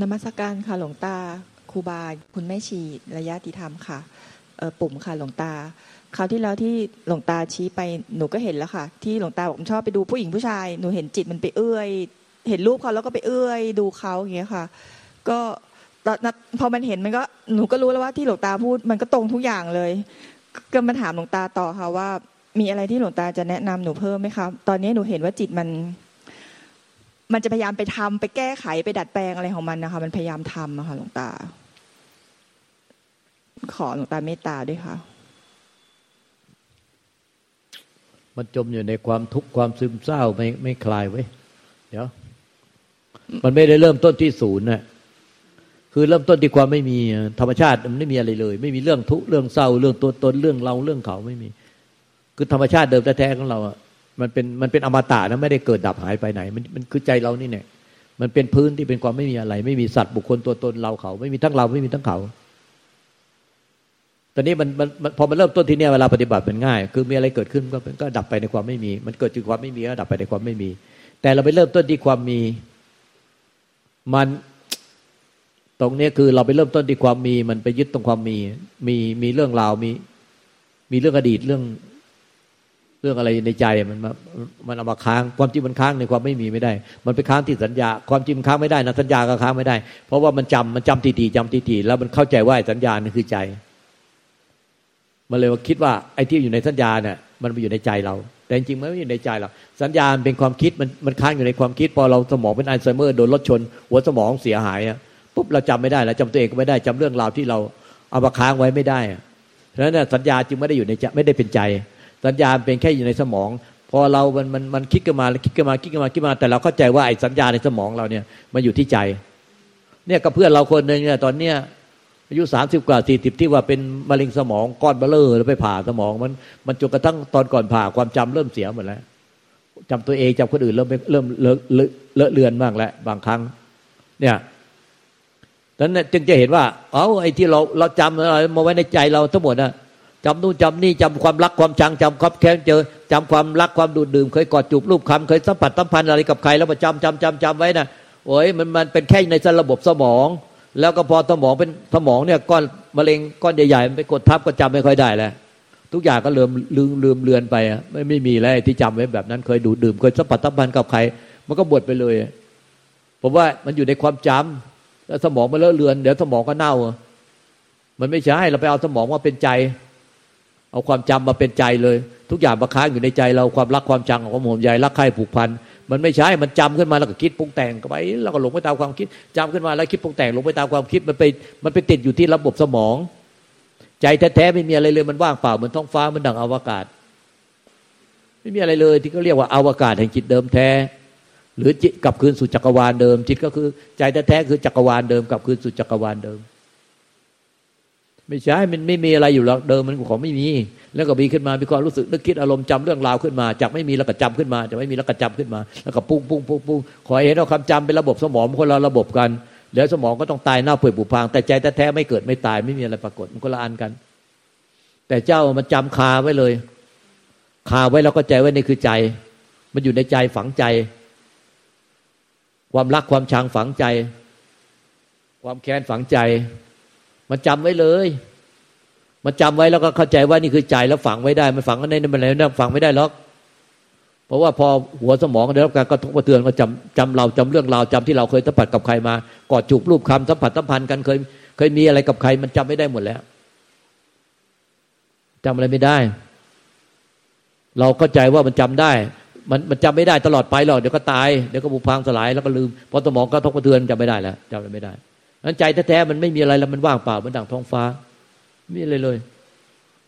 นมัสการค่ะหลวงตาครูบาคุณแม่ชีระยะติธรรมค่ะปุ่มค่ะหลวงตาคราวที่แล้วที่หลวงตาชี้ไปหนูก็เห็นแล้วค่ะ ที่หลวงตาบอกชอบไปดูผู้หญิงผู้ชายหนูเห็นจิตมันไปเอื้อย เห็นรูปเขาแล้วก็ไปเอื้อยดูเขาอย่างเงี้ยค่ะ ก็ตอนพอมันเห็นมันก็หนูก็รู้แล้วว่าที่หลวงตาพูดมันก็ตรงทุกอย่างเลย ก็มาถามหลวงตาต่อค่ะว่า มีอะไรที่หลวงตาจะแนะนำหนูเพิ่มไหมคะตอนนี้หนูเห็นว่าจิตมัน มันจะพยายามไปทำไปแก้ไขไปดัดแปลงอะไรของมันนะคะ มันพยายามทำอะค่ะหลวงตา ขอหลวงตาเมตตาด้วยค่ะ มันจมอยู่ในความทุกข์ความซึมเศร้าไม่ไม่คลายไว้เดี๋ยวมันไม่ได้เริ่มต้นที่ศูนย์นะคือเริ่มต้นที่ความไม่มีธรรมชาติมันไม่มีอะไรเลย ไม่มีเรื่องทุกข์เรื่องเศร้า เรื่องตัวตนเรื่องเราเรื่องเขาไม่มี คือธรรมชาติเดิมแท้ๆของเราอะ มันเป็นมันเป็นอมตะนะไม่ได้เกิดดับหายไปไหน มันมันคือใจเรานี่เนี่ยมันเป็นพื้นที่เป็นความไม่มีอะไร ไม่มีสัตว์บุคคลตัวตนเราเขา ไม่มีทั้งเราไม่มีทั้งเขา ตอนนี้มันมันพอมันเริ่มต้นที่เนี่ยเวลาปฏิบัติเป็นง่าย คือมีอะไรเกิดขึ้นก็ก็ดับไปในความไม่มี มันเกิดจากความไม่มีก็ดับไปในความไม่มี แต่เราไปเริ่มต้นที่ความมี มันตรงนี้คือเราไปเริ่มต้นที่ความมี มันไปยึดตรงความมี มีมีเรื่องราวมี มีเรื่องอดีตเรื่อง เรื่องอะไรในใจมันมันเอามาค้างความจริงมันค้างในความไม่มีไม่ได้ มันไปค้างที่สัญญา ความจริงค้างไม่ได้นะสัญญาก็ค้างไม่ได้ เพราะว่ามันจำมันจำทีทีจำทีทีแล้วมันเข้าใจว่าสัญญานี่คือใจ มันเลยว่าคิดว่าไอ้ที่อยู่ในสัญญาเนี่ยมันไปอยู่ในใจเรา แต่จริงมันไม่อยู่ในใจเราสัญญาเป็นความคิดมันมันค้างอยู่ในความคิด พอเราสมองเป็นอัลไซเมอร์โดนรถชน หัวสมองเสียหายอะปุ๊บเราจำไม่ได้แล้วจำตัวเองก็ไม่ได้จำเรื่องราวที่เราเอามาค้างไว้ไม่ได้เพราะฉะนั้นสัญญาจึงไม่ได้อยู่ในใจไม่ได้เป็นใจ สัญญาเป็นแค่อยู่ในสมอง พอเรา มัน มัน มันคิดกันมาคิดกันมา คิดกันมา คิดมา แต่เราเข้าใจว่าไอ้สัญญาในสมองเราเนี่ย มันอยู่ที่ใจ เนี่ยกับเพื่อนเราคนหนึ่งเนี่ย ตอนเนี้ยอายุสามสิบกว่าสี่สิบที่ว่าเป็นมะเร็งสมองก้อนเบ้อเร่อแล้วไปผ่าสมอง มัน มันจนกระทั่งตอนก่อนผ่าความจำเริ่มเสียหมดแล้วจำตัวเองจำคนอื่นเริ่มเริ่มเลอะเลอะเลือนบ้างแล้วบางครั้ง เนี่ยดังนั้นจึงจะเห็นว่า เอ้าไอ้ที่เราเราจำอะไรมาไว้ในใจเราทั้งหมดนะ จำนู่นจำนี่จำความรักความชังจำความแค้นเจอจำความรักความดูดดื่ม เคยกอดจูบรูปคำเคยสัมผัสสัมพันธ์อะไรกับใครแล้วมาจำจำจำจำไว้นะโอ้ยมันมันเป็นแค่ในระบบสมอง แล้วก็พอสมองเป็นสมองเนี่ยก้อนมะเร็งก้อนใหญ่ๆมันไปกดทับก็จำไม่ค่อยได้แล้วทุกอย่างก็ลืมลืมลืมเลือนไปไม่ไม่มีแล้วที่จำไว้แบบนั้นเคยดูดดื่มเคยสัมผัสสัมพันธ์กับใคร มันก็บวดไปเลยผมว่ามันอยู่ในความจำแล้วสมองมันเลอะเลือน เดี๋ยวสมองก็เน่า มันไม่ใช่เราไปเอาสมองมาเป็นใจ เอาความจำมาเป็นใจเลย ทุกอย่างมาค้างอยู่ในใจเราความรักความจังความห่วงใยรักใคร่ผูกพันมันไม่ใช่ มันจำขึ้นมาแล้วก็คิดปรุงแต่งไป แล้วก็หลงไปตามความคิดจำขึ้นมาแล้วคิดปรุงแต่งหลงไปตามความคิดมันไปมันไปติดอยู่ที่ระบบสมอง ใจแท้ๆไม่มีอะไรเลยมันว่างเปล่าเหมือนท้องฟ้ามันดังอวกาศ ไม่มีอะไรเลยที่เขาเรียกว่าอวกาศแห่งจิตเดิมแท้ หรือจิตกลับคืนสู่จักรวาลเดิม จิตก็คือใจแท้ๆคือจักรวาลเดิมกลับคืนสู่จักรวาลเดิม ไม่ใช่มันไม่มีอะไรอยู่แล้วเดิมมันของไม่มี แล้วก็มีขึ้นมามีความรู้สึกนึกคิดอารมณ์จำเรื่องราวขึ้นมา จากไม่มีแล้วก็จำขึ้นมาจะไม่มีแล้วก็จำขึ้นมา แล้วก็ปุ้งปุ้งปุ้งปุ้งขอเห็นเอาความจำเป็นระบบสมองคนละระบบกันเดี๋ยวสมองก็ต้องตายเน่าเปื่อยผุพัง แต่ใจแท้ๆไม่เกิดไม่ตายไม่มีอะไรปรากฏมันก็ละอันกัน แต่เจ้ามันจำคาไว้เลย คาไว้แล้วก็ใจไว้นี่คือใจ มันอยู่ในใจฝังใจ ความรักความชังฝังใจ ความแค้นฝังใจ มันจำไว้เลย มันจำไว้แล้วก็เข้าใจว่านี่คือใจแล้วฝังไว้ได้ มันฝังกันในนั้นมันอะไรนั่ฝังไม่ได้หรอก เพราะว่าพอหัวสมองได้รับการกระทบกระเทือนก็จำจำเราจำเรื่องราวจำที่เราเคยสัมผัสกับใครมากอดจูบรูปคำสัมผัสสัมพันธ์กันเคย เคยมีอะไรกับใคร มันจำไม่ได้หมดแล้วจำอะไรไม่ได้ เราเข้าใจว่ามันจำได้มันมันจำไม่ได้ตลอดไปหรอกเดี๋ยวก็ตายเดี๋ยวก็บุพังสลายแล้วก็ลืมพอสมองกระทบกระเทือนจำไม่ได้แล้วจำอะไรไม่ได้ นั้นใจแท้ๆมันไม่มีอะไรแล้วมันว่างเปล่ามันดังท้องฟ้าไม่มีอะไรเลย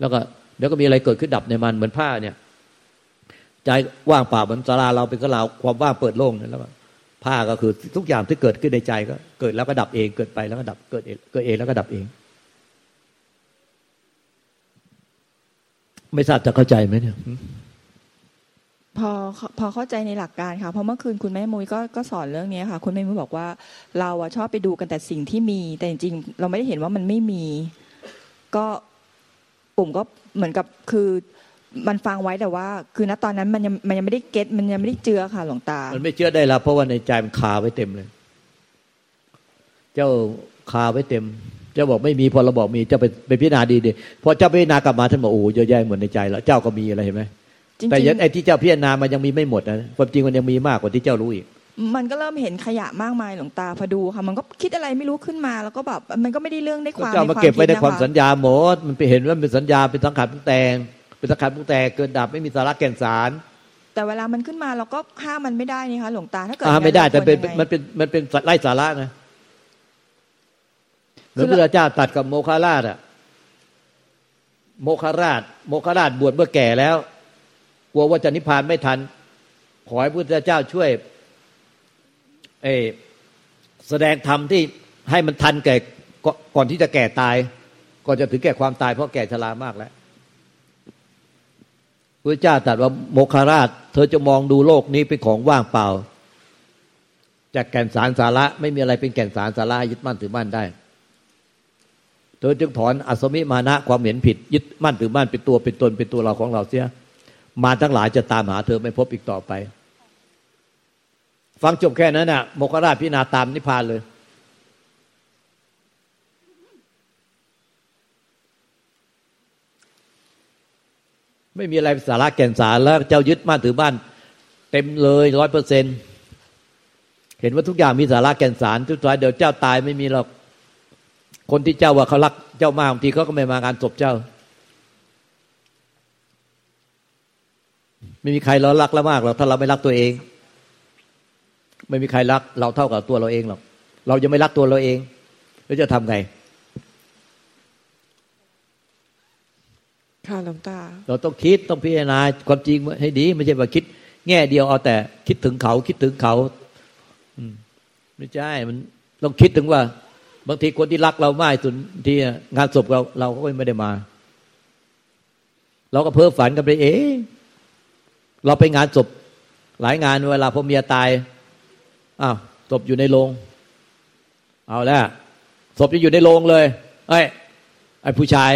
แล้วก็เดี๋ยวก็มีอะไรเกิดขึ้นดับในมันเหมือนผ้าเนี่ย ใจว่างเปล่าเหมือนสาราเราเป็นกระลาความว่างเปิดโล่งนั่นแล้วผ้าก็คือทุกอย่างที่เกิดขึ้นในใจก็ เกิดแล้วก็ดับเองเกิดไปแล้วก็ดับเกิดเองเกิดเองแล้วก็ดับเอง ไม่ทราบจะเข้าใจไหมเนี่ย พอพอเข้าใจในหลักการค่ะเพราะเมื่อคืนคุณแม่มุ้ยก็ก็สอนเรื่องนี้ค่ะ คุณแม่มุ้ยบอกว่า เราอะชอบไปดูกันแต่สิ่งที่มี แต่จริงๆเราไม่ได้เห็นว่ามันไม่มี ก็ปุ่มก็เหมือนกับคือมันฟังไว้แต่ว่า คือณตอนนั้นมันยังมันยังไม่ได้เก็ตมันยังไม่ได้เจือค่ะหลวงตา มันไม่เชื่อได้ล้วเพราะว่าในใจมันคาไว้เต็มเลย เจ้าคาไว้เต็ม เจ้าบอกไม่มีพอเราบอกมีเจ้าไปไปพิจารณาดีดีพอเจ้าพิจารณากลับมาท่านบอกโอ้เยอะแยะหมดในใจแล้วเจ้าก็มีอะไรเห็นไหม จริงแต่ยันๆไอ้ที่เจ้าพิจารณามันยังมีไม่หมดนะความจริงมันยังมีมากกว่าที่เจ้ารู้อีก มันก็เริ่มเห็นขยะมากมายหลวงตาพอดูค่ะ มันก็คิดอะไรไม่รู้ขึ้นมาแล้วก็แบบมันก็ไม่ได้เรื่องได้ความเจ้ามาในเก็บไว้ในดะะความสัญญาหมดมันไปเห็นว่าเป็นสัญญาเป็นสังขารปรุงแต่งเป็นสังขารปรุงแต่งเกินดับไม่มีสาระแก่นสารแต่เวลามันขึ้นมาเราก็ห้ามมันไม่ได้นี่คะหลวงตาถ้าเกิดอ่าไม่ได้งั้แต่ราเป็นควรยังไงมันเป็นมันเป็นไร้สาระนะเหมือนคือพระเจ้าตัดกับโมคาราชอะโมคาราช โมคาราชบวชเมื่อแก่แล้ว กลัวว่าจะนิพพานไม่ทัน ขอให้พระเจ้าช่วยเอแสดงธรรมที่ให้มันทันแก่ก่อนก่อนที่จะแก่ตาย ก่อนจะถึงแก่ความตายเพราะแก่ชรามากแล้วพระเจ้าตรัสว่าโมคาราช เธอจะมองดูโลกนี้เป็นของว่างเปล่า จากแก่นสารสาระไม่มีอะไรเป็นแก่นสารสาระยึดมั่นถือมั่นได้ เธอจึงถอนอัศมิมานะความเห็นผิด ยึดมั่นถือมั่นเป็นตัวเป็นตนเป็นตัวเราของเราเสีย มาทั้งหลายจะตามหาเธอไม่พบอีกต่อไป ฟังจบแค่นั้นน่ะโมคราชพิจารณาตามนิพพานเลย ไม่มีอะไรสาระแก่นสารแล้วเจ้ายึดมั่นถือบ้าน เต็มเลยร้อยเปอร์เซ็นเห็นว่าทุกอย่างมีสาระแก่นสารทุกท้ายเดี๋ยวเจ้าตายไม่มีหรอกคนที่เจ้าว่าเขารักเจ้ามากบางทีเขาก็ไม่มางานศพเจ้า ไม่มีใครเรารักแล้วมากหรอกถ้าเราไม่รักตัวเอง ไม่มีใครรัก เราเท่ากับตัวเราเองหรอกเรายังไม่รักตัวเราเอง แล้วจะทำไง ค่ะหลวงตา เราต้องคิดต้องพิจารณาความจริงให้ดี ไม่ใช่ว่าคิด แง่เดียวเอาแต่ คิดถึงเขา คิดถึงเขาอืมไม่ใช่มันต้องคิดถึงว่า บางทีคนที่รักเรามากสุดที่งานศพเรา เราก็ไม่ได้มา เราก็เพ้อฝันกันไปเอง เราไปงานศพหลายงานเวลาพ่อเมียตายอ้าวศพอยู่ในโรงเอาแล้วศพจะอยู่ในโรงเลยไอ้ไอ้ผู้ชาย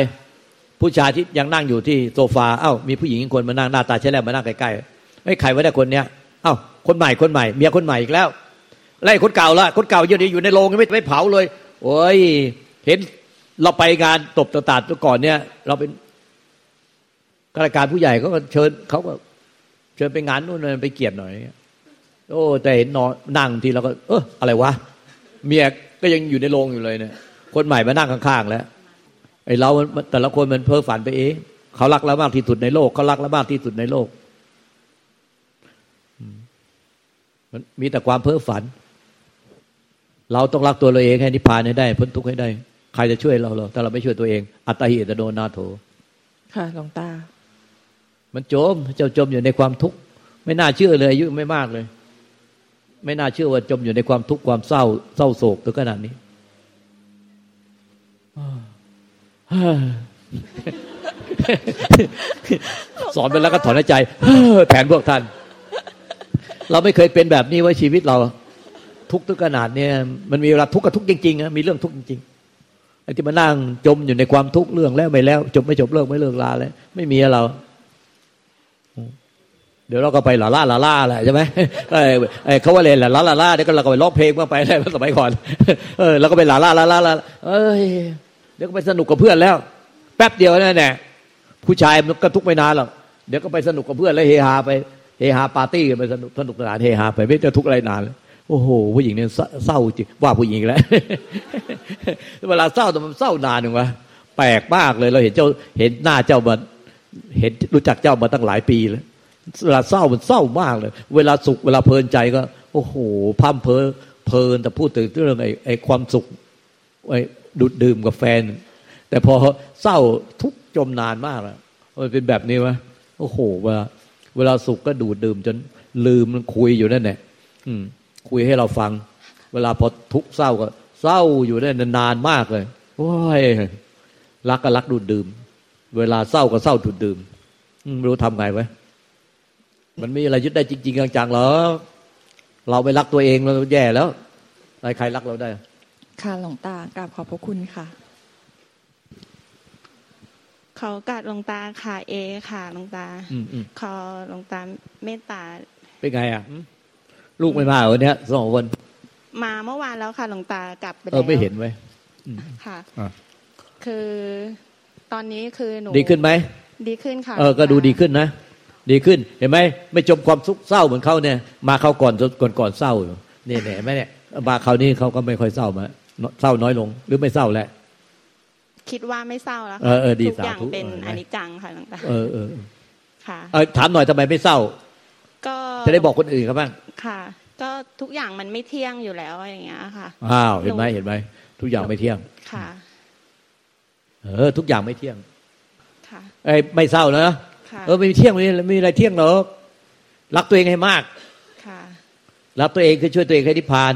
ผู้ชายที่ยังนั่งอยู่ที่โซฟาเอ้ามีผู้หญิงคนมานั่งหน้าตาใช่แล้วมานั่งใกล้ๆไอ้ใครไว้ได้คนเนี้ยเอ้าคนใหม่คนใหม่ เมียคนใหม่อีกแล้วไล่คนเก่าละคนเก่าอยู่ในอยู่ในโรงไม่ไม่เผาเลยโอ้ยเห็นเราไปงานตบตะตาดก่อนเนี่ย เราเป็นข้าราชการผู้ใหญ่เขาก็เชิญเขาก็ เชิญไปงานนู่นนไปเกียรติหน่อย โอ้ แต่เห็นนอนนั่งทีเราก็ เอออะไรวะเมียก็ยังอยู่ในโรงอยู่เลยเนี่ย คนใหม่มานั่งข้างๆแล้วไอ้เราแต่ละคนมันเพ้อฝันไปเองเขารักเรามากที่สุดในโลกเขารักเรามากที่สุดในโลก มันมีแต่ความเพ้อฝัน เราต้องรักตัวเราเองให้นิพพานให้ได้ พ้นทุกข์ให้ได้ ใครจะช่วยเราหรอถ้าเราไม่ช่วยตัวเอง อัตหิอัตโนนาโถ ค่ะหลวงตา มันจมเจ้าจมอยู่ในความทุกข์ไม่น่าเชื่อเลยอายุไม่มากเลย ไม่น่าเชื่อว่าจมอยู่ในความทุกข์ความเศร้า เศร้าโศกถึงขนาดนี้สอนไปแล้วก็ถอนหายใจแทนพวกท่าน เราไม่เคยเป็นแบบนี้ไว้ชีวิตเรา ทุกข์ถึงขนาดเนี้ยมันมีเวลาทุกข์กับทุกข์จริงๆนะมีเรื่องทุกข์จริงๆไอ้ที่มานั่งจมอยู่ในความทุกข์เรื่องแล้วไม่แล้ว จบไม่จบเลิกไม่เลิกลาเลยไม่มีเรา เดี๋ยวเราก็ไปหลาล่าหลาล่าแหละใช่ไหมไอ้ไอ้เขาว่าเล่นหลาล่าหลาล่าเดี๋ยวก็เราก็ไปร้องเพลงบ้าไปอะไรสมัยก่อนเออเราก็ไปหลาล่าหลาล่าหลาเอ้ยเดี๋ยวก็ไปสนุกกับเพื่อนแล้ว แป๊บเดียวนั่นแหละผู้ชายมันก็ทุกไม่นานหรอกเดี๋ยวก็ไปสนุกกับเพื่อนแล้วเฮฮาไปเฮฮาปาร์ตี้กันไปสนุกสนุกสนานเฮฮาไปไม่จะทุกอะไรนานโอ้โหผู้หญิงเนี่ยเศร้าจริงว่าผู้หญิงแล้วเวลาเศร้าแต่มันเศร้านานหนึ่งวะแปลกมากเลยเราเห็นเจ้าเห็นหน้าเจ้ามาเห็นรู้จักเจ้ามาตั้งหลายปีแล้ว เวลาเศร้ามันเศร้ามากเลย เวลาสุขเวลาเพลินใจก็ โอ้โหพัมเพลิเพลินแต่พูดถึงเรื่องไอ้ไอ้ความสุขไอ้ดูดดื่มกับแฟน แต่พอเศร้าทุกจมนานมากแล้วมันเป็นแบบนี้วะโอ้โหเวลาเวลาสุขก็ดูดดื่มจนลืมมันคุยอยู่นั่นแหละอืมคุยให้เราฟัง เวลาพอทุกเศร้าก็เศร้าอยู่ได้นานมากเลยโอ้ยรักก็รักดูดดื่ม เวลาเศร้าก็เศร้าดูดดื่มไม่รู้ทำไงไว้ มันมีอะไรยึดได้จริง ๆจังๆหรอ เราไม่รักตัวเองเราแย่แล้วใครใครรักเราได้ ค่ะหลวงตากราบขอบพระคุณค่ะเขากัดหลวงตาค่ะเอค่ะหลวงตาอืมอืมขอหลวงตาเมตตา เป็นไงอะลูกไม่มาวันเนี้ยสองคนมาเมื่อวานแล้วค่ะหลวงตากลับไปเอแล้อวไม่เห็นไว้ยค่ะอะคือตอนนี้คือหนูดีขึ้นไหมดีขึ้นค่ะ เออก็ดูดีขึ้นนะ ดีขึ้นเห็นไหมไม่จมความทุกข์เศร้าเหมือนเขาเนี่ย มาเขาก่อนก่อนก่อนเศร้าอยู่นี่เนี่ยเห็นไหมเนี่ยมาคราวนี้เขาก็ไม่ค่อยเศร้ามาเศร้าน้อยลง หรือไม่เศร้าแล้วคิดว่าไม่เศร้าแล้วเออเออดีทุกอย่างสาธุเป็นเออนะอนิจจังค่ะหลวงตาเออเออค่ะเออถามหน่อยทำไมไม่เศร้า ก็จะได้บอกคนอื่นเขาบ้างค่ะ ก็ทุกอย่างมันไม่เที่ยงอยู่แล้วอย่างเงี้ยค่ะอ้าวเห็นไหมเห็นไหมทุกอย่างไม่เที่ยงค่ะ เออ ทุกอย่างไม่เที่ยง ค่ะไอ้ยไม่เศร้านะค่ะ เออไม่มีเที่ยงไม่มีไม่มีอะไรเที่ยงหรอกรักตัวเองให้มากค่ะรักตัวเองคือช่วยตัวเองให้นิพพาน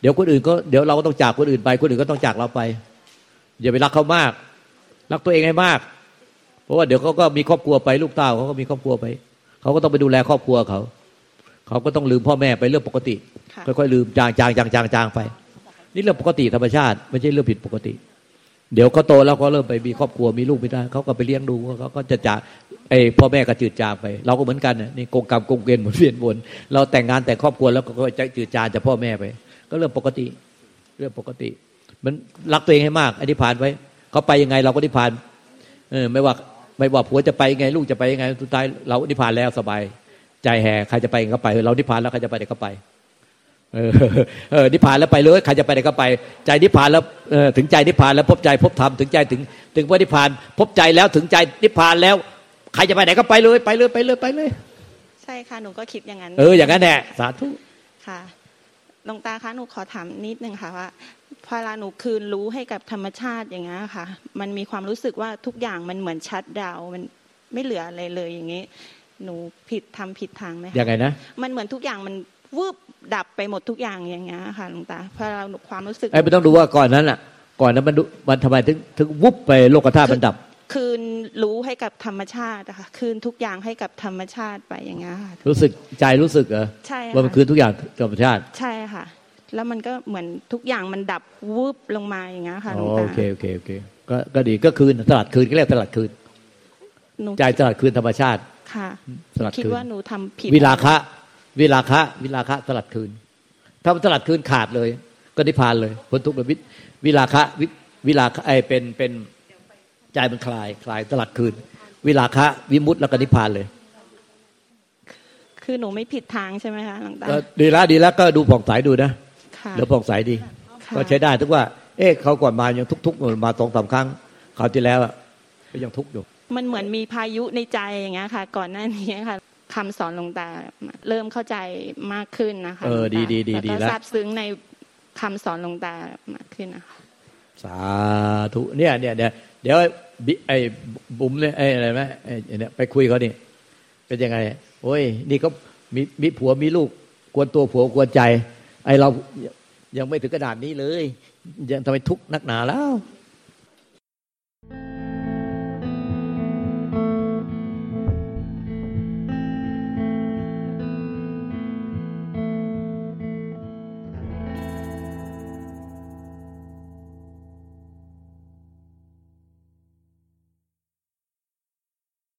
เดี๋ยวคนอื่นก็เดี๋ยวเราก็ต้องจากคนอื่นไป คนอื่นก็ต้องจากเราไป อย่าไปรักเขามาก รักตัวเองให้มาก เพราะว่าเดี๋ยวเขาก็มีครอบครัวไปลูกเต้าเขาก็มีครอบครัวไปเขาก็ต้องไปดูแลครอบครัวเขาเขาก็ต้องลืมพ่อแม่ไปเรื่องปกติ ค่ะค่อยๆลืมจางจางจางจางจางไป นี่เรื่องปกติธรรมชาติ ไม่ใช่เรื่องผิดปกติ เดี๋ยวเขาโตแล้วก็เริ่มไปมีครอบครัวมีลูกไม่ได้เขาก็ไปเลี้ยงดูเขาก็จะจากไอพ่อแม่ก็จืดจางไป เราก็เหมือนกันน่ะนี่กงกรรมกงเกณฑ์หมุนเวียนวนเราแต่งงานแต่งครอบครัวแล้วก็จะจืดจางจากพ่อแม่ไป ก็เรื่องปกติเรื่องปกติ มันรักตัวเองให้มากอธิพานไว้เขาไปยังไงเราก็นิพานเออไม่ว่าไม่ว่าผัวจะไปยังไงลูกจะไปยังไงสุดท้ายเรานิพานแล้วสบาย ใจแห่ใครจะไปก็ไป เรานิพานแล้วใครจะไปไหนก็ไป เออเออนิพพานแล้วไปเลยใครจะไปไหนก็ไป ใจนิพพานแล้วเออถึงใจนิพพานแล้วพบใจพบธรรมถึงใจถึง ถึงพระนิพพาน พบใจแล้วถึงใจนิพพานแล้ว ใครจะไปไหนก็ไปเลยไปเลยไปเลยไปเลย ใช่ค่ะหนูก็คิดอย่างนั้น เอออย่างนั้นแหละสาธุค่ะหลวงตาคะหนูขอถามนิดนึงค่ะว่าพอเวลาหนูคืนรู้ให้กับธรรมชาติอย่างเงี้ยค่ะ มันมีความรู้สึกว่าทุกอย่างมันเหมือนชัดดาวน์มันไม่เหลืออะไรเลยอย่างนี้ หนูผิดทำผิดทางไหมคะยังไงนะมันเหมือนทุกอย่างมัน วืบดับไปหมดทุกอย่างอย่างเงี้ยค่ะหลวงตาพอเราความรู้สึกไอ้ไม่ต้องดูว่าก่อนนั้นอะ ก่อนนั้นมันดูมันทำไมถึงถึงวุบไปโลกธาตุมันดับ คืนรู้ให้กับธรรมชาติอะค่ะคืนทุกอย่างให้กับธรรมชาติไปอย่างเงี้ยค่ะรู้สึกใจรู้สึกเหรอใช่ค่ะว่ามันคือทุกอย่างธรรมชาติ ใช่ค่ะ แล้วมันก็เหมือนทุกอย่างมันดับวืบลงมาอย่างเงี้ยค่ะหลอ๋วองตาโอเคโอเคโอเคก็ก็ดีก็คืนตลาดคืนก็เรียกตลาดคืนหนูใจตลาดคืนธรรมชาติค่ะตลาดคิดคืนว่าหนูทำผิดวิลาคะ วิลาคะ วิลาคะตลาดคืน ถ้ามันตลาดคืนขาดเลย ก็นิพพานเลยพ้นทุกข์เลยวิวิลาคะวิวิลาคะไอเป็นเป็นใจมันคลาย คลายตลาดคืน วิลาคะวิมุตติแล้วก็นิพพานเลย คือหนูไม่ผิดทางใช่ไหมคะหลวงตาก็ดีแล้วดีแล้วก็ดูผ่องใสดูนะค่ะเดี๋ยวผ่องใสดีค่ะก็ใช้ได้ทุกว่า เอ๊ะเขาก่อนมายังทุกๆมาสองสามครั้งเขาวที่แล้วอะก็ยังทุกข์อยู่มันเหมือนมีพายุในใจอย่างเงี้ยค่ะ ก่อนหน้านี้ค่ะ คำสอนหลวงตาเริ่มเข้าใจมากขึ้นนะคะเออหลวงตาดีดีดีดีแล้วแล้ก็วซาบซึ้งในคำสอนหลวงตามากขึ้นนะคะสาธุเนี่ยเนี่ยเนี่ยเดี๋ยวบิไอ้บุ๋มเนี่ยไอ้อะไรไหมไอ้เนี่ยไปคุยเขานี่เป็นยังไงโอ้ยนี่ก็มีมีผัวมีลูกกวนตัวผัวกวนใจ ไอ้เรายังไม่ถึงขนาดนี้เลย ยังทำไมทุกข์นักหนาแล้ว